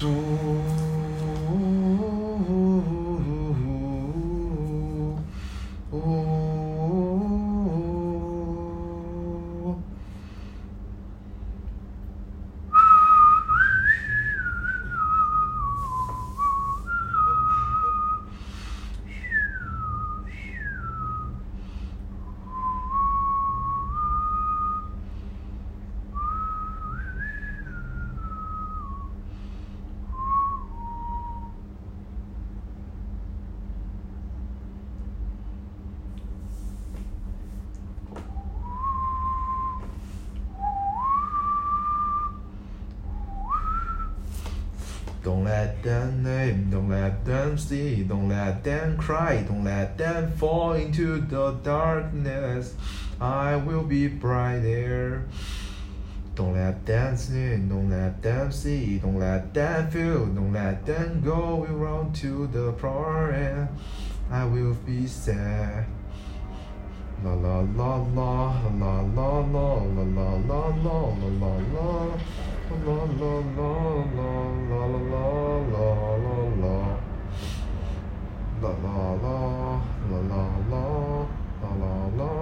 do Don't let them name, don't let them see, don't let them cry, don't let them fall into the darkness. I will be bright there. Don't let them see, don't let them see, don't let them feel, don't let them go around to the end. I will be sad. La la la la la la la la la la la la la la. La la la la la la la la la la. La la la la la la la la la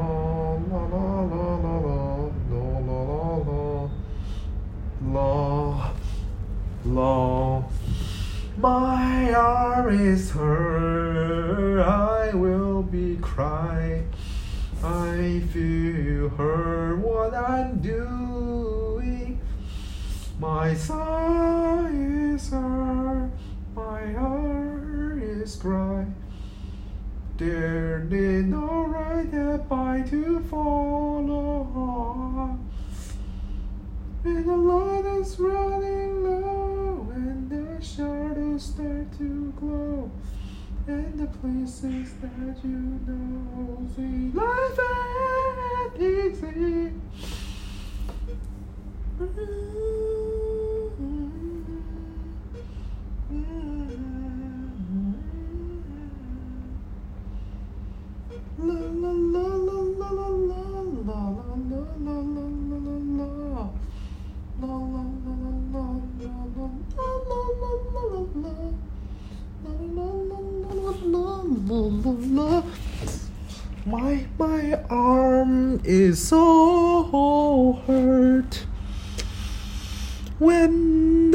la la la la la la la la My arm is hurt, I will be crying. I feel hurt what I'm doing. My hurt, my heart is dry. There is no right that by to follow. And the light is running low, and the shadows start to glow. And the places that you know see life My my arm is so hurt. When